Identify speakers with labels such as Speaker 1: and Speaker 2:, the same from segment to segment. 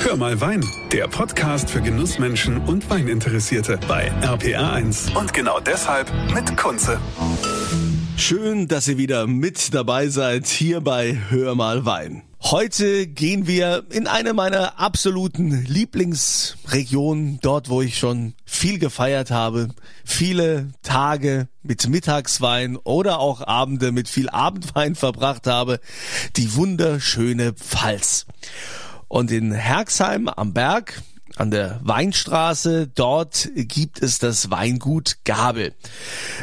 Speaker 1: Hör mal Wein, der Podcast für Genussmenschen und Weininteressierte bei RPR1. Und genau deshalb mit Kunze.
Speaker 2: Schön, dass ihr wieder mit dabei seid hier bei Hör mal Wein. Heute gehen wir in eine meiner absoluten Lieblingsregionen, dort wo ich schon viel gefeiert habe, viele Tage mit Mittagswein oder auch Abende mit viel Abendwein verbracht habe, die wunderschöne Pfalz. Und in Herxheim am Berg, an der Weinstraße. Dort gibt es das Weingut Gabel.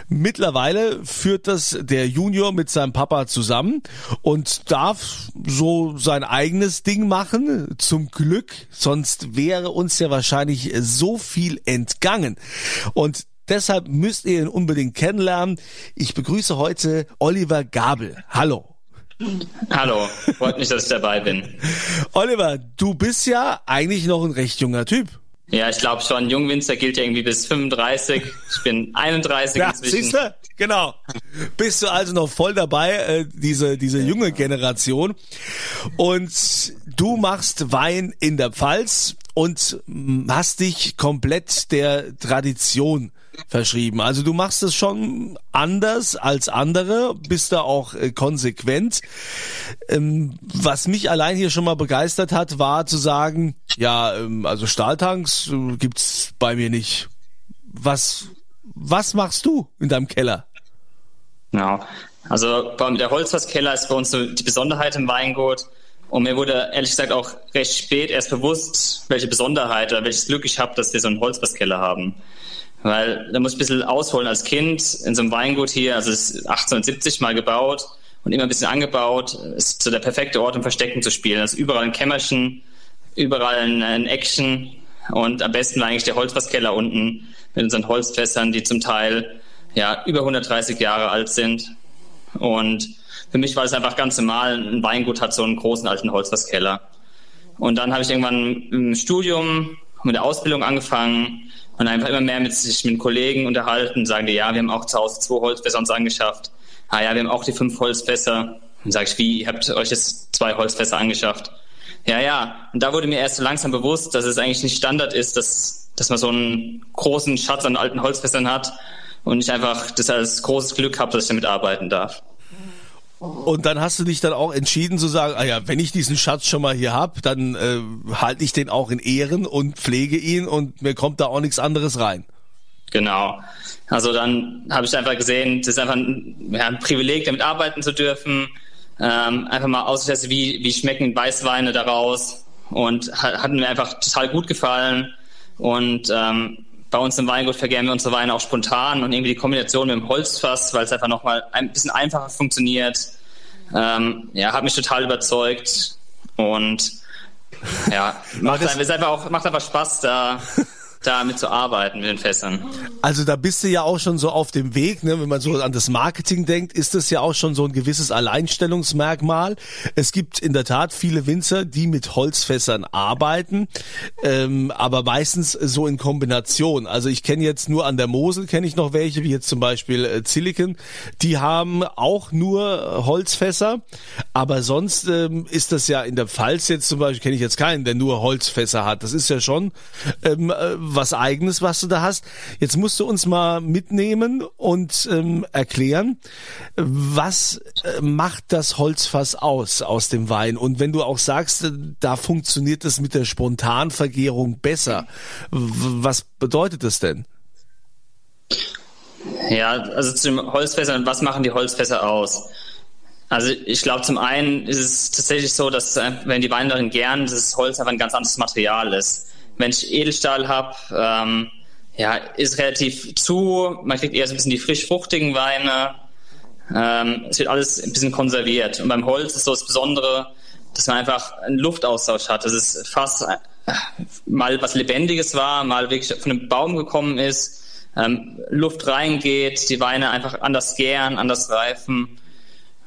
Speaker 2: Mittlerweile führt das der Junior mit seinem Papa zusammen und darf so sein eigenes Ding machen. Zum Glück, sonst wäre uns ja wahrscheinlich so viel entgangen. Und Deshalb müsst ihr ihn unbedingt kennenlernen. Ich begrüße heute Oliver Gabel. Hallo.
Speaker 3: Hallo, freut mich, dass ich dabei bin.
Speaker 2: Oliver, du bist ja eigentlich noch ein recht junger Typ.
Speaker 3: Ja, ich glaube schon. Jungwinzer gilt ja irgendwie bis 35. Ich bin 31 ja, inzwischen.
Speaker 2: Siehst du? Genau. Bist du also noch voll dabei, äh, diese, diese junge Generation. Und du machst Wein in der Pfalz und hast dich komplett der Tradition verschrieben. Also du machst es schon anders als andere, bist da auch äh, konsequent. Ähm, was mich allein hier schon mal begeistert hat, war zu sagen, ja, ähm, also Stahltanks äh, gibt's bei mir nicht. Was, was machst du in deinem Keller?
Speaker 3: Ja, also der Holzfasskeller ist bei uns so die Besonderheit im Weingut. Und mir wurde ehrlich gesagt auch recht spät erst bewusst, welche Besonderheit oder welches Glück ich habe, dass wir so einen Holzfasskeller haben. Weil da muss ich ein bisschen ausholen als Kind in so einem Weingut hier, also es ist 1870 mal gebaut und immer ein bisschen angebaut. Es ist so der perfekte Ort, um Verstecken zu spielen. Also überall ein Kämmerchen, überall ein, ein Action und am besten war eigentlich der Holzfasskeller unten mit unseren Holzfässern, die zum Teil ja über 130 Jahre alt sind. Und für mich war es einfach ganz normal, ein Weingut hat so einen großen alten Holzfasskeller. Und dann habe ich irgendwann im Studium mit der Ausbildung angefangen und einfach immer mehr mit sich mit Kollegen unterhalten, sagen die, ja, wir haben auch zu Hause zwei Holzfässer uns angeschafft. Ah ja, wir haben auch die fünf Holzfässer. Dann sage ich, wie, ihr habt euch jetzt zwei Holzfässer angeschafft? Ja, ja. Und da wurde mir erst so langsam bewusst, dass es eigentlich nicht Standard ist, dass, dass man so einen großen Schatz an alten Holzfässern hat und ich einfach das als großes Glück habe, dass ich damit arbeiten darf.
Speaker 2: Und dann hast du dich dann auch entschieden zu sagen, ah ja, wenn ich diesen Schatz schon mal hier hab, dann äh, halte ich den auch in Ehren und pflege ihn und mir kommt da auch nichts anderes rein.
Speaker 3: Genau. Also dann habe ich einfach gesehen, das ist einfach ein, ja, ein Privileg, damit arbeiten zu dürfen. Ähm, einfach mal austesten, wie, wie schmecken Weißweine daraus. Und hat, hat mir einfach total gut gefallen. Und ähm, bei uns im Weingut vergären wir unsere Weine auch spontan und irgendwie die Kombination mit dem Holzfass, weil es einfach nochmal ein bisschen einfacher funktioniert, ähm, ja, hat mich total überzeugt und ja, macht, einfach, auch, macht einfach Spaß, da damit zu arbeiten mit den Fässern.
Speaker 2: Also da bist du ja auch schon so auf dem Weg, ne? wenn man so an das Marketing denkt, ist das ja auch schon so ein gewisses Alleinstellungsmerkmal. Es gibt in der Tat viele Winzer, die mit Holzfässern arbeiten, ähm, aber meistens so in Kombination. Also ich kenne jetzt nur an der Mosel, kenne ich noch welche, wie jetzt zum Beispiel äh, Zilliken, die haben auch nur Holzfässer, aber sonst ähm, ist das ja in der Pfalz jetzt zum Beispiel, kenne ich jetzt keinen, der nur Holzfässer hat. Das ist ja schon ähm, äh, was eigenes, was du da hast. Jetzt musst du uns mal mitnehmen und ähm, erklären, was äh, macht das Holzfass aus, aus dem Wein? Und wenn du auch sagst, äh, da funktioniert es mit der Spontanvergärung besser, was bedeutet das denn?
Speaker 3: Ja, also zu den Holzfässern, was machen die Holzfässer aus? Also ich glaube, zum einen ist es tatsächlich so, dass wenn die Weine gern, das Holz einfach ein ganz anderes Material ist wenn ich Edelstahl habe, ähm, ja, ist relativ zu, man kriegt eher so ein bisschen die frisch-fruchtigen Weine. Ähm, es wird alles ein bisschen konserviert. Und beim Holz ist so das Besondere, dass man einfach einen Luftaustausch hat. Dass es fast äh, mal was Lebendiges war, mal wirklich von einem Baum gekommen ist, ähm, Luft reingeht, die Weine einfach anders gären, anders reifen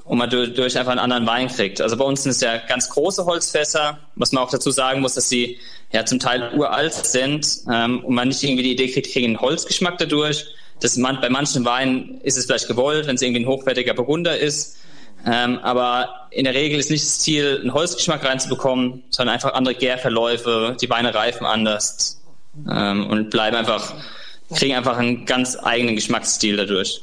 Speaker 3: und man durch einfach einen anderen Wein kriegt. Also bei uns sind es ja ganz große Holzfässer, was man auch dazu sagen muss, dass sie ja zum Teil uralt sind ähm, und man nicht irgendwie die Idee kriegt, kriegen einen Holzgeschmack dadurch. Das man, bei manchen Weinen ist es vielleicht gewollt, wenn es irgendwie ein hochwertiger Burgunder ist. Ähm, aber in der Regel ist nicht das Ziel, einen Holzgeschmack reinzubekommen, sondern einfach andere Gärverläufe, die Weine reifen anders ähm, und bleiben einfach, kriegen einfach einen ganz eigenen Geschmacksstil dadurch.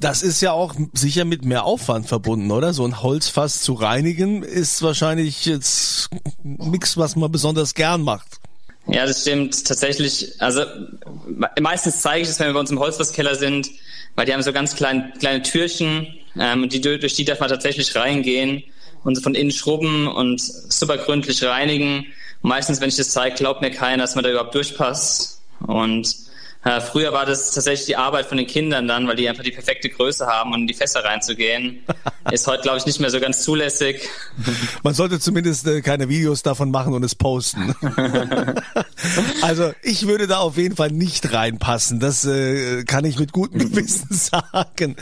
Speaker 2: Das ist ja auch sicher mit mehr Aufwand verbunden, oder? So ein Holzfass zu reinigen ist wahrscheinlich jetzt nichts, was man besonders gern macht.
Speaker 3: Ja, das stimmt tatsächlich. Also meistens zeige ich es, wenn wir bei uns im Holzfasskeller sind, weil die haben so ganz kleine, kleine Türchen ähm, und die, durch die darf man tatsächlich reingehen und von innen schrubben und super gründlich reinigen. Meistens, wenn ich das zeige, glaubt mir keiner, dass man da überhaupt durchpasst. Und äh, früher war das tatsächlich die Arbeit von den Kindern dann, weil die einfach die perfekte Größe haben, um in die Fässer reinzugehen. Ist heute, glaube ich, nicht mehr so ganz zulässig.
Speaker 2: Man sollte zumindest äh, keine Videos davon machen und es posten. also ich würde da auf jeden Fall nicht reinpassen. Das äh, kann ich mit gutem Gewissen sagen.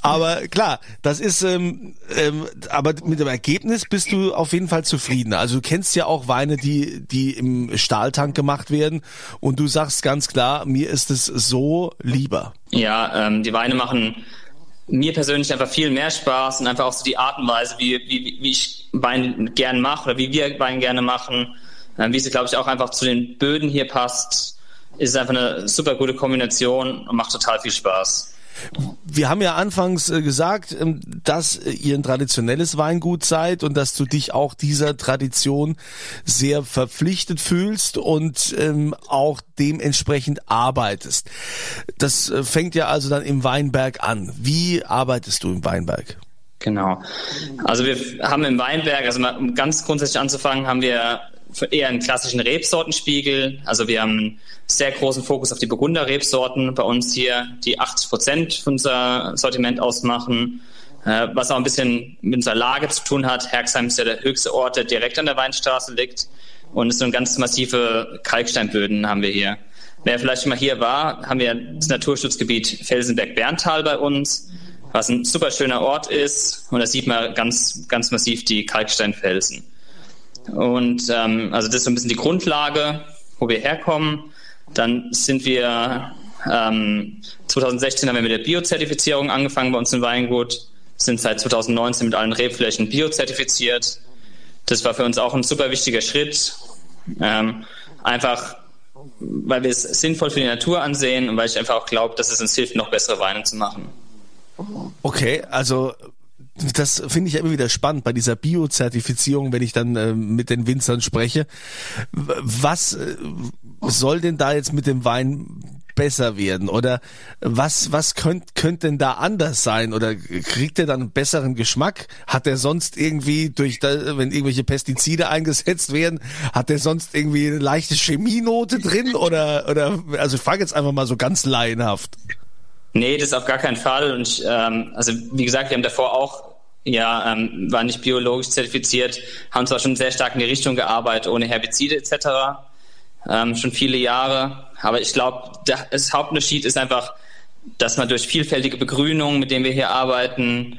Speaker 2: Aber klar, das ist, ähm, ähm, aber mit dem Ergebnis bist du auf jeden Fall zufrieden. Also du kennst ja auch Weine, die, die im Stahltank gemacht werden und du sagst ganz klar, mir ist ist es so lieber?
Speaker 3: Ja, ähm, die Weine machen mir persönlich einfach viel mehr Spaß und einfach auch so die Art und Weise, wie, wie, wie ich Wein gerne mache oder wie wir Wein gerne machen, äh, wie sie, glaube ich, auch einfach zu den Böden hier passt, ist einfach eine super gute Kombination und macht total viel Spaß.
Speaker 2: Wir haben ja anfangs äh, gesagt, ähm, dass ihr ein traditionelles Weingut seid und dass du dich auch dieser Tradition sehr verpflichtet fühlst und ähm, auch dementsprechend arbeitest. Das äh, fängt ja also dann im Weinberg an. Wie arbeitest du im Weinberg?
Speaker 3: Genau. Also wir haben im Weinberg, also um ganz grundsätzlich anzufangen, haben wir eher einen klassischen Rebsortenspiegel. Also wir haben einen sehr großen Fokus auf die Burgunder-Rebsorten bei uns hier, die 80 Prozent von unser Sortiment ausmachen. Äh, was auch ein bisschen mit unserer Lage zu tun hat. Herxheim ist ja der höchste Ort, der direkt an der Weinstraße liegt. Und es sind ganz massive Kalksteinböden haben wir hier. Wer vielleicht schon mal hier war, haben wir das Naturschutzgebiet Felsenberg-Berntal bei uns, was ein super schöner Ort ist. Und da sieht man ganz, ganz massiv die Kalksteinfelsen. Und ähm, also das ist so ein bisschen die Grundlage, wo wir herkommen. Dann sind wir ähm, 2016 haben wir mit der Biozertifizierung angefangen bei uns im Weingut, sind seit 2019 mit allen Rebflächen biozertifiziert. Das war für uns auch ein super wichtiger Schritt. Ähm, einfach weil wir es sinnvoll für die Natur ansehen und weil ich einfach auch glaube, dass es uns hilft, noch bessere Weine zu machen.
Speaker 2: Okay, also das finde ich ja immer wieder spannend bei dieser Bio-Zertifizierung, wenn ich dann äh, mit den Winzern spreche. Was äh, soll denn da jetzt mit dem Wein besser werden? Oder was, was könnte könnt denn da anders sein? Oder kriegt er dann einen besseren Geschmack? Hat er sonst irgendwie durch, da, wenn irgendwelche Pestizide eingesetzt werden, hat er sonst irgendwie eine leichte Chemienote drin? Oder, oder, also ich frage jetzt einfach mal so ganz laienhaft.
Speaker 3: Nee, das auf gar keinen Fall. Und ähm, also wie gesagt, wir haben davor auch ja, ähm, war nicht biologisch zertifiziert, haben zwar schon sehr stark in die Richtung gearbeitet, ohne Herbizide etc. Ähm, schon viele Jahre. Aber ich glaube, das Hauptunterschied ist einfach, dass man durch vielfältige Begrünung, mit denen wir hier arbeiten,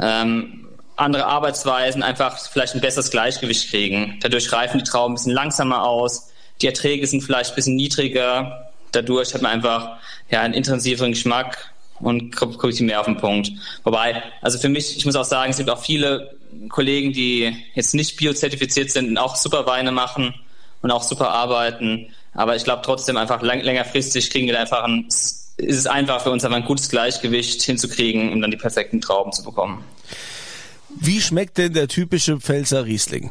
Speaker 3: ähm, andere Arbeitsweisen einfach vielleicht ein besseres Gleichgewicht kriegen. Dadurch reifen die Trauben ein bisschen langsamer aus, die Erträge sind vielleicht ein bisschen niedriger. Dadurch hat man einfach ja, einen intensiveren Geschmack und komme ich mehr auf den Punkt. Wobei, also für mich, ich muss auch sagen, es gibt auch viele Kollegen, die jetzt nicht biozertifiziert sind und auch super Weine machen und auch super arbeiten. Aber ich glaube trotzdem einfach lang, längerfristig kriegen wir einfach ein, ist es einfach für uns einfach ein gutes Gleichgewicht hinzukriegen, um dann die perfekten Trauben zu bekommen.
Speaker 2: Wie schmeckt denn der typische Pfälzer Riesling?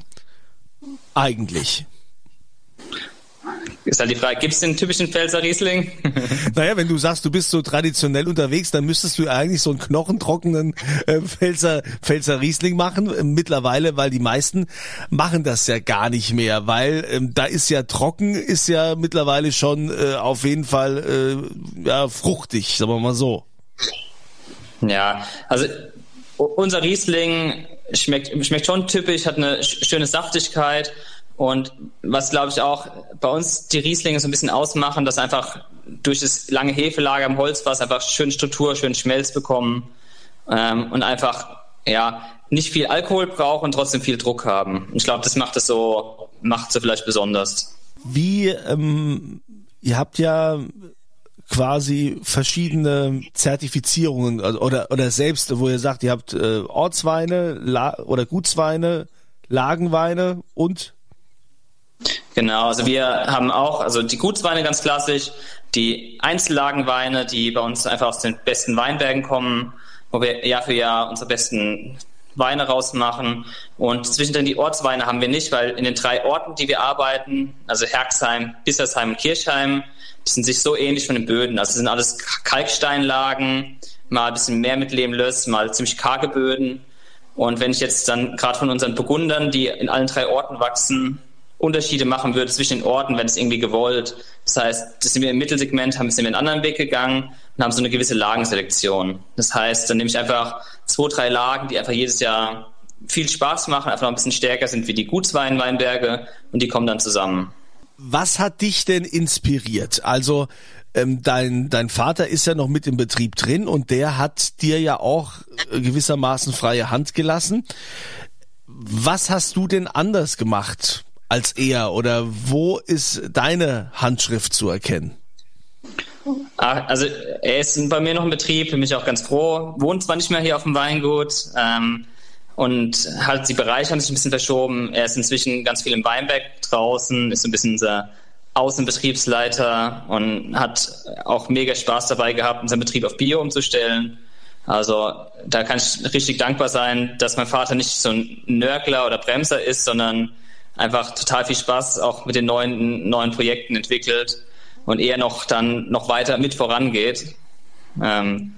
Speaker 2: Eigentlich.
Speaker 3: Ist halt die Frage, gibt es den typischen Pfälzer Riesling?
Speaker 2: naja, wenn du sagst, du bist so traditionell unterwegs, dann müsstest du eigentlich so einen knochentrockenen äh, Pfälzer, Pfälzer Riesling machen. Äh, mittlerweile, weil die meisten machen das ja gar nicht mehr, weil ähm, da ist ja trocken, ist ja mittlerweile schon äh, auf jeden Fall äh, ja, fruchtig, sagen wir mal so.
Speaker 3: Ja, also unser Riesling schmeckt, schmeckt schon typisch, hat eine schöne Saftigkeit und was, glaube ich, auch bei uns die Rieslinge so ein bisschen ausmachen, dass einfach durch das lange Hefelager im Holzfass einfach schön Struktur, schön Schmelz bekommen ähm, und einfach ja nicht viel Alkohol brauchen und trotzdem viel Druck haben. Ich glaube, das macht es so, macht so vielleicht besonders.
Speaker 2: Wie, ähm, ihr habt ja quasi verschiedene Zertifizierungen also, oder oder selbst, wo ihr sagt, ihr habt äh, Ortsweine La oder Gutsweine, Lagenweine und
Speaker 3: Genau, also wir haben auch, also die Gutsweine ganz klassisch, die Einzellagenweine, die bei uns einfach aus den besten Weinbergen kommen, wo wir Jahr für Jahr unsere besten Weine rausmachen. Und zwischendrin die Ortsweine haben wir nicht, weil in den drei Orten, die wir arbeiten, also Herxheim, Bissersheim und Kirchheim, sind sich so ähnlich von den Böden. Also sind alles Kalksteinlagen, mal ein bisschen mehr mit Lehmlöss, mal ziemlich karge Böden. Und wenn ich jetzt dann gerade von unseren Burgundern, die in allen drei Orten wachsen, Unterschiede machen würde zwischen den Orten, wenn es irgendwie gewollt. Das heißt, das sind wir im Mittelsegment, haben wir einen anderen Weg gegangen und haben so eine gewisse Lagenselektion. Das heißt, dann nehme ich einfach zwei, drei Lagen, die einfach jedes Jahr viel Spaß machen, einfach noch ein bisschen stärker sind wie die Gutsweinweinberge und die kommen dann zusammen.
Speaker 2: Was hat dich denn inspiriert? Also ähm, dein, dein Vater ist ja noch mit im Betrieb drin und der hat dir ja auch äh, gewissermaßen freie Hand gelassen. Was hast du denn anders gemacht als er oder wo ist deine Handschrift zu erkennen?
Speaker 3: Also er ist bei mir noch im Betrieb, bin ich auch ganz froh. Wohnt zwar nicht mehr hier auf dem Weingut ähm, und halt die Bereiche haben sich ein bisschen verschoben. Er ist inzwischen ganz viel im Weinberg draußen, ist ein bisschen unser Außenbetriebsleiter und hat auch mega Spaß dabei gehabt, unseren Betrieb auf Bio umzustellen. Also da kann ich richtig dankbar sein, dass mein Vater nicht so ein Nörgler oder Bremser ist, sondern einfach total viel Spaß auch mit den neuen, neuen Projekten entwickelt und eher noch dann noch weiter mit vorangeht. Ähm,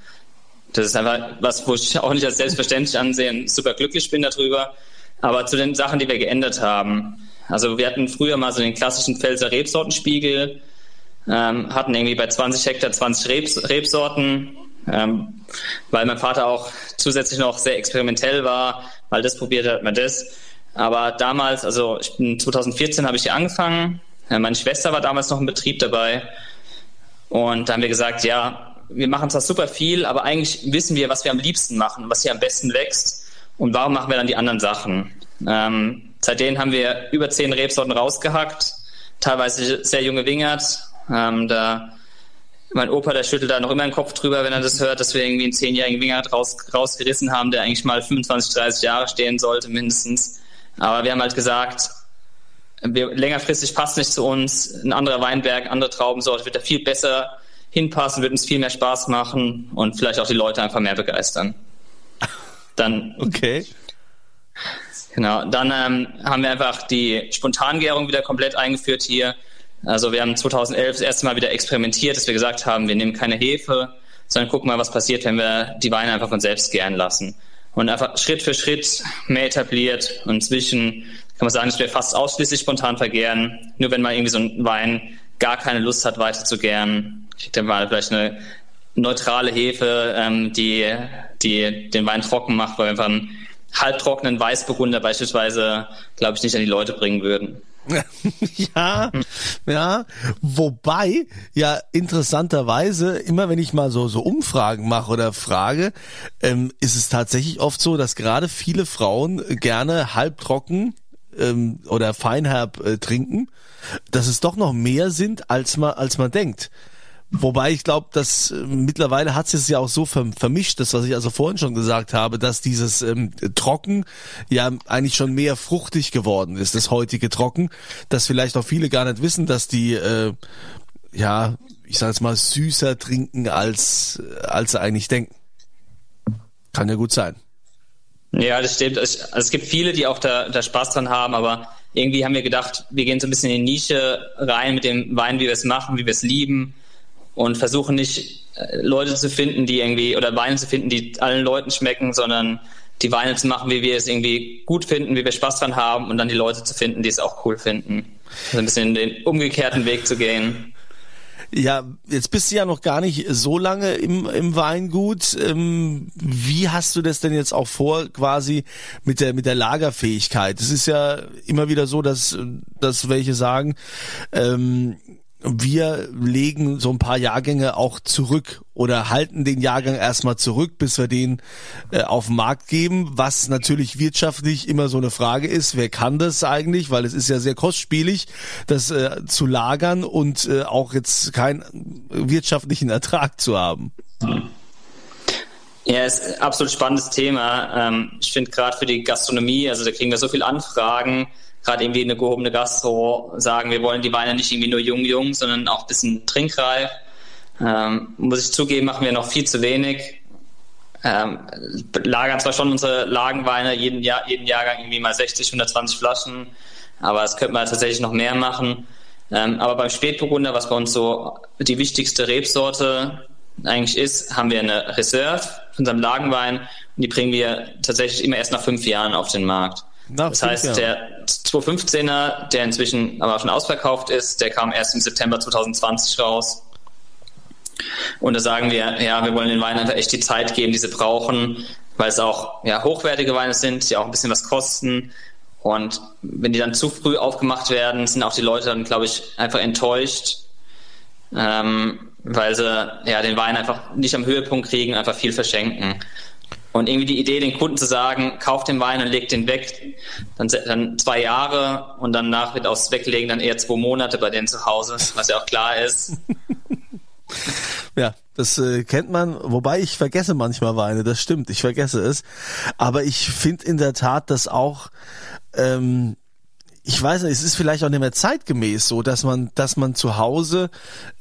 Speaker 3: das ist einfach was, wo ich auch nicht als selbstverständlich ansehe und super glücklich bin darüber. Aber zu den Sachen, die wir geändert haben. Also wir hatten früher mal so den klassischen Pfälzer Rebsortenspiegel, ähm, hatten irgendwie bei 20 Hektar 20 Rebs, Rebsorten, ähm, weil mein Vater auch zusätzlich noch sehr experimentell war, weil das probiert hat man das. Aber damals, also ich bin 2014 habe ich hier angefangen. Meine Schwester war damals noch im Betrieb dabei. Und da haben wir gesagt, ja, wir machen zwar super viel, aber eigentlich wissen wir, was wir am liebsten machen, was hier am besten wächst. Und warum machen wir dann die anderen Sachen? Ähm, seitdem haben wir über zehn Rebsorten rausgehackt, teilweise sehr junge Wingert. Ähm, da mein Opa, der schüttelt da noch immer den Kopf drüber, wenn er das hört, dass wir irgendwie einen zehnjährigen Wingert raus, rausgerissen haben, der eigentlich mal 25, 30 Jahre stehen sollte mindestens. Aber wir haben halt gesagt, wir, längerfristig passt nicht zu uns. Ein anderer Weinberg, andere Traubensorte wird da viel besser hinpassen, wird uns viel mehr Spaß machen und vielleicht auch die Leute einfach mehr begeistern. Dann.
Speaker 2: Okay.
Speaker 3: Genau. Dann ähm, haben wir einfach die Spontangärung wieder komplett eingeführt hier. Also wir haben 2011 das erste Mal wieder experimentiert, dass wir gesagt haben, wir nehmen keine Hefe, sondern gucken mal, was passiert, wenn wir die Weine einfach von selbst gären lassen und einfach Schritt für Schritt mehr etabliert. Und inzwischen kann man sagen, dass wir fast ausschließlich spontan vergären. Nur wenn man irgendwie so ein Wein gar keine Lust hat, weiter zu gären, kriegt der mal vielleicht eine neutrale Hefe, ähm, die, die den Wein trocken macht, weil wir einfach einen halbtrockenen Weißburgunder beispielsweise, glaube ich, nicht an die Leute bringen würden.
Speaker 2: ja, ja. Wobei, ja, interessanterweise, immer wenn ich mal so, so Umfragen mache oder frage, ähm, ist es tatsächlich oft so, dass gerade viele Frauen gerne halbtrocken ähm, oder feinherb äh, trinken, dass es doch noch mehr sind, als man, als man denkt. Wobei ich glaube, dass äh, mittlerweile hat sich ja auch so vermischt, das was ich also vorhin schon gesagt habe, dass dieses ähm, Trocken ja eigentlich schon mehr fruchtig geworden ist, das heutige Trocken, dass vielleicht auch viele gar nicht wissen, dass die äh, ja, ich sag jetzt mal süßer trinken als als sie eigentlich denken. Kann ja gut sein.
Speaker 3: Ja, das stimmt. Also es gibt viele, die auch da, da Spaß dran haben, aber irgendwie haben wir gedacht, wir gehen so ein bisschen in die Nische rein mit dem Wein, wie wir es machen, wie wir es lieben und versuchen nicht äh, Leute zu finden, die irgendwie oder Weine zu finden, die allen Leuten schmecken, sondern die Weine zu machen, wie wir es irgendwie gut finden, wie wir Spaß dran haben und dann die Leute zu finden, die es auch cool finden. Also ein bisschen den umgekehrten Weg zu gehen.
Speaker 2: Ja, jetzt bist du ja noch gar nicht so lange im, im Weingut. Ähm, wie hast du das denn jetzt auch vor, quasi mit der, mit der Lagerfähigkeit? Es ist ja immer wieder so, dass, dass welche sagen, ähm, wir legen so ein paar Jahrgänge auch zurück oder halten den Jahrgang erstmal zurück, bis wir den äh, auf den Markt geben, was natürlich wirtschaftlich immer so eine Frage ist, wer kann das eigentlich, weil es ist ja sehr kostspielig, das äh, zu lagern und äh, auch jetzt keinen wirtschaftlichen Ertrag zu haben.
Speaker 3: Ja, ist ein absolut spannendes Thema. Ähm, ich finde gerade für die Gastronomie, also da kriegen wir so viele Anfragen, gerade irgendwie eine gehobene Gastro sagen, wir wollen die Weine nicht irgendwie nur jung, jung, sondern auch ein bisschen trinkreif. Ähm, muss ich zugeben, machen wir noch viel zu wenig. Ähm, lagern zwar schon unsere Lagenweine jeden, Jahr, jeden Jahrgang irgendwie mal 60, 120 Flaschen, aber es könnte man tatsächlich noch mehr machen. Ähm, aber beim Spätburgunder, was bei uns so die wichtigste Rebsorte eigentlich ist, haben wir eine Reserve von unserem Lagenwein und die bringen wir tatsächlich immer erst nach fünf Jahren auf den Markt. Nach das heißt, Jahren. der 215er, der inzwischen aber schon ausverkauft ist, der kam erst im September 2020 raus. Und da sagen wir, ja, wir wollen den Weinen einfach echt die Zeit geben, die sie brauchen, weil es auch ja, hochwertige Weine sind, die auch ein bisschen was kosten. Und wenn die dann zu früh aufgemacht werden, sind auch die Leute dann, glaube ich, einfach enttäuscht, ähm, weil sie ja den Wein einfach nicht am Höhepunkt kriegen, einfach viel verschenken. Und irgendwie die Idee, den Kunden zu sagen, kauf den Wein und leg den weg, dann, dann zwei Jahre und danach wird aus Weglegen dann eher zwei Monate bei denen zu Hause, was ja auch klar ist.
Speaker 2: ja, das äh, kennt man, wobei ich vergesse manchmal Weine, das stimmt, ich vergesse es. Aber ich finde in der Tat, dass auch ähm, ich weiß nicht, es ist vielleicht auch nicht mehr zeitgemäß so, dass man, dass man zu Hause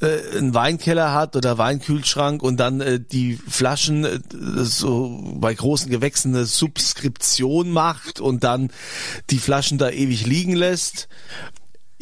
Speaker 2: äh, einen Weinkeller hat oder Weinkühlschrank und dann äh, die Flaschen äh, so bei großen Gewächsen eine Subskription macht und dann die Flaschen da ewig liegen lässt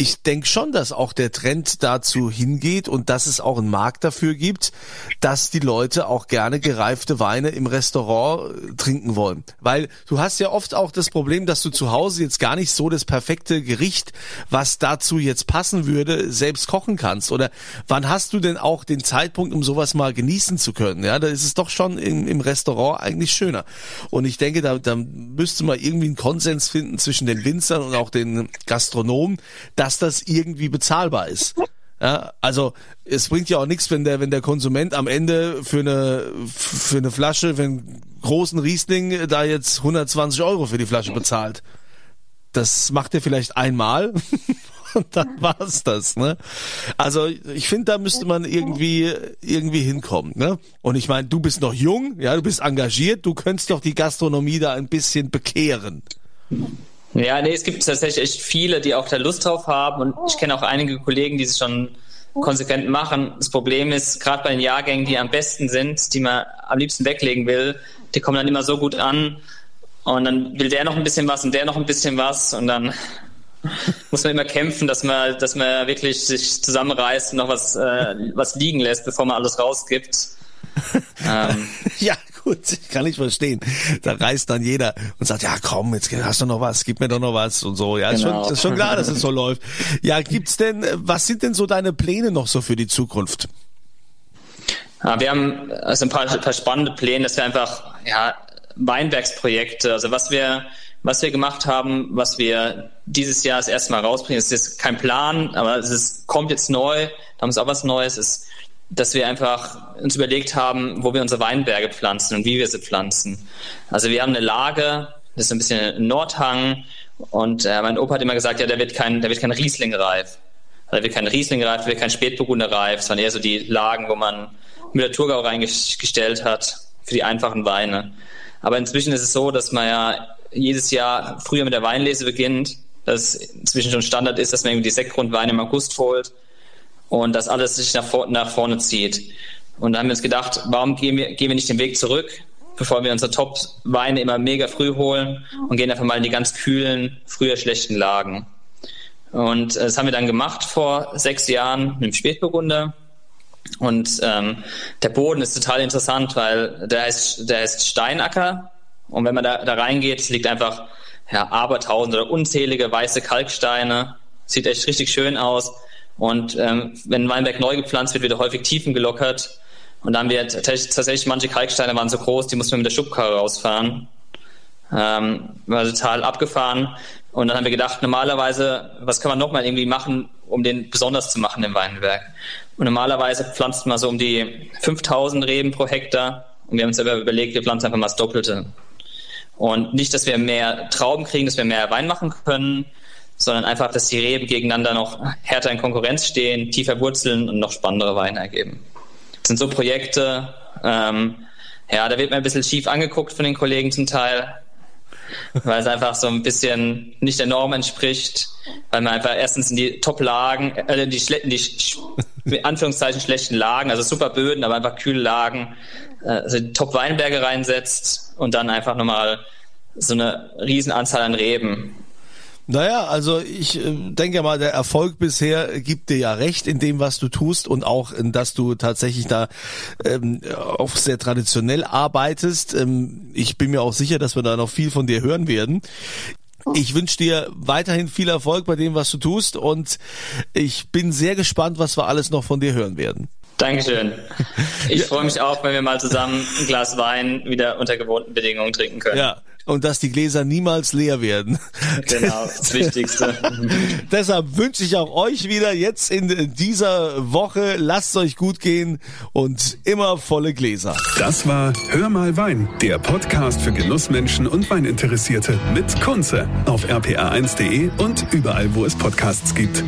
Speaker 2: ich denke schon, dass auch der Trend dazu hingeht und dass es auch einen Markt dafür gibt, dass die Leute auch gerne gereifte Weine im Restaurant äh, trinken wollen. Weil du hast ja oft auch das Problem, dass du zu Hause jetzt gar nicht so das perfekte Gericht, was dazu jetzt passen würde, selbst kochen kannst. Oder wann hast du denn auch den Zeitpunkt, um sowas mal genießen zu können? Ja, da ist es doch schon im, im Restaurant eigentlich schöner. Und ich denke, da, da müsste man irgendwie einen Konsens finden zwischen den Winzern und auch den Gastronomen, dass das irgendwie bezahlbar ist. Ja, also es bringt ja auch nichts, wenn der, wenn der Konsument am Ende für eine, für eine Flasche, für einen großen Riesling da jetzt 120 Euro für die Flasche bezahlt. Das macht er vielleicht einmal und dann war's das, ne? Also ich finde, da müsste man irgendwie irgendwie hinkommen, ne? Und ich meine, du bist noch jung, ja, du bist engagiert, du könntest doch die Gastronomie da ein bisschen bekehren.
Speaker 3: Ja, nee, es gibt tatsächlich echt viele, die auch da Lust drauf haben und ich kenne auch einige Kollegen, die es schon konsequent machen. Das Problem ist, gerade bei den Jahrgängen, die am besten sind, die man am liebsten weglegen will, die kommen dann immer so gut an und dann will der noch ein bisschen was und der noch ein bisschen was und dann muss man immer kämpfen, dass man, dass man wirklich sich zusammenreißt und noch was, äh, was liegen lässt, bevor man alles rausgibt.
Speaker 2: ähm, ja, gut, kann ich verstehen. Da reißt dann jeder und sagt, ja komm, jetzt hast du noch was, gib mir doch noch was und so. Ja, genau. ist, schon, genau. ist schon klar, dass es so läuft. Ja, gibt's denn, was sind denn so deine Pläne noch so für die Zukunft?
Speaker 3: Ja, wir haben also ein paar, ein paar spannende Pläne, dass wir einfach, ja, Weinbergsprojekte, also was wir, was wir gemacht haben, was wir dieses Jahr das erste Mal rausbringen, ist jetzt kein Plan, aber es ist, kommt jetzt neu, da haben wir auch was Neues, ist dass wir einfach uns überlegt haben, wo wir unsere Weinberge pflanzen und wie wir sie pflanzen. Also wir haben eine Lage, das ist ein bisschen Nordhang und äh, mein Opa hat immer gesagt, ja, der wird kein, der wird kein Riesling reif. Also der wird kein Riesling reif, der wird kein Spätburgunder reif, sondern eher so die Lagen, wo man Müller-Thurgau reingestellt hat für die einfachen Weine. Aber inzwischen ist es so, dass man ja jedes Jahr früher mit der Weinlese beginnt, dass inzwischen schon Standard ist, dass man irgendwie die Sektgrundweine im August holt und das alles sich nach, vor, nach vorne zieht. Und da haben wir uns gedacht, warum gehen wir, gehen wir nicht den Weg zurück, bevor wir unsere Top-Weine immer mega früh holen und gehen einfach mal in die ganz kühlen, früher schlechten Lagen. Und äh, das haben wir dann gemacht vor sechs Jahren mit dem Spätburgunder. Und ähm, der Boden ist total interessant, weil der ist, der ist Steinacker. Und wenn man da, da reingeht, es liegt einfach ja, abertausende oder unzählige weiße Kalksteine. Sieht echt richtig schön aus. Und ähm, wenn Weinberg neu gepflanzt wird, wird er häufig Tiefen gelockert. Und dann wird tatsächlich manche Kalksteine waren so groß, die mussten wir mit der Schubkarre rausfahren. Ähm, war total abgefahren. Und dann haben wir gedacht, normalerweise, was kann man nochmal irgendwie machen, um den besonders zu machen im Weinberg? Und normalerweise pflanzt man so um die 5000 Reben pro Hektar. Und wir haben uns aber überlegt, wir pflanzen einfach mal das Doppelte. Und nicht, dass wir mehr Trauben kriegen, dass wir mehr Wein machen können, sondern einfach, dass die Reben gegeneinander noch härter in Konkurrenz stehen, tiefer wurzeln und noch spannendere Weine ergeben. Das sind so Projekte, ähm, ja, da wird man ein bisschen schief angeguckt von den Kollegen zum Teil, weil es einfach so ein bisschen nicht der Norm entspricht, weil man einfach erstens in die Top-Lagen, äh, die, in die in Anführungszeichen schlechten Lagen, also super Böden, aber einfach kühle Lagen, äh, also Top-Weinberge reinsetzt und dann einfach nochmal so eine Riesenanzahl an Reben.
Speaker 2: Naja, also ich äh, denke mal, der Erfolg bisher gibt dir ja recht in dem, was du tust und auch, dass du tatsächlich da ähm, auch sehr traditionell arbeitest. Ähm, ich bin mir auch sicher, dass wir da noch viel von dir hören werden. Ich wünsche dir weiterhin viel Erfolg bei dem, was du tust und ich bin sehr gespannt, was wir alles noch von dir hören werden.
Speaker 3: Dankeschön. Ich freue mich auch, wenn wir mal zusammen ein Glas Wein wieder unter gewohnten Bedingungen trinken können.
Speaker 2: Ja, und dass die Gläser niemals leer werden.
Speaker 3: Genau, das Wichtigste.
Speaker 2: Deshalb wünsche ich auch euch wieder jetzt in dieser Woche, lasst es euch gut gehen und immer volle Gläser.
Speaker 1: Das war Hör mal Wein, der Podcast für Genussmenschen und Weininteressierte mit Kunze auf rpa1.de und überall, wo es Podcasts gibt.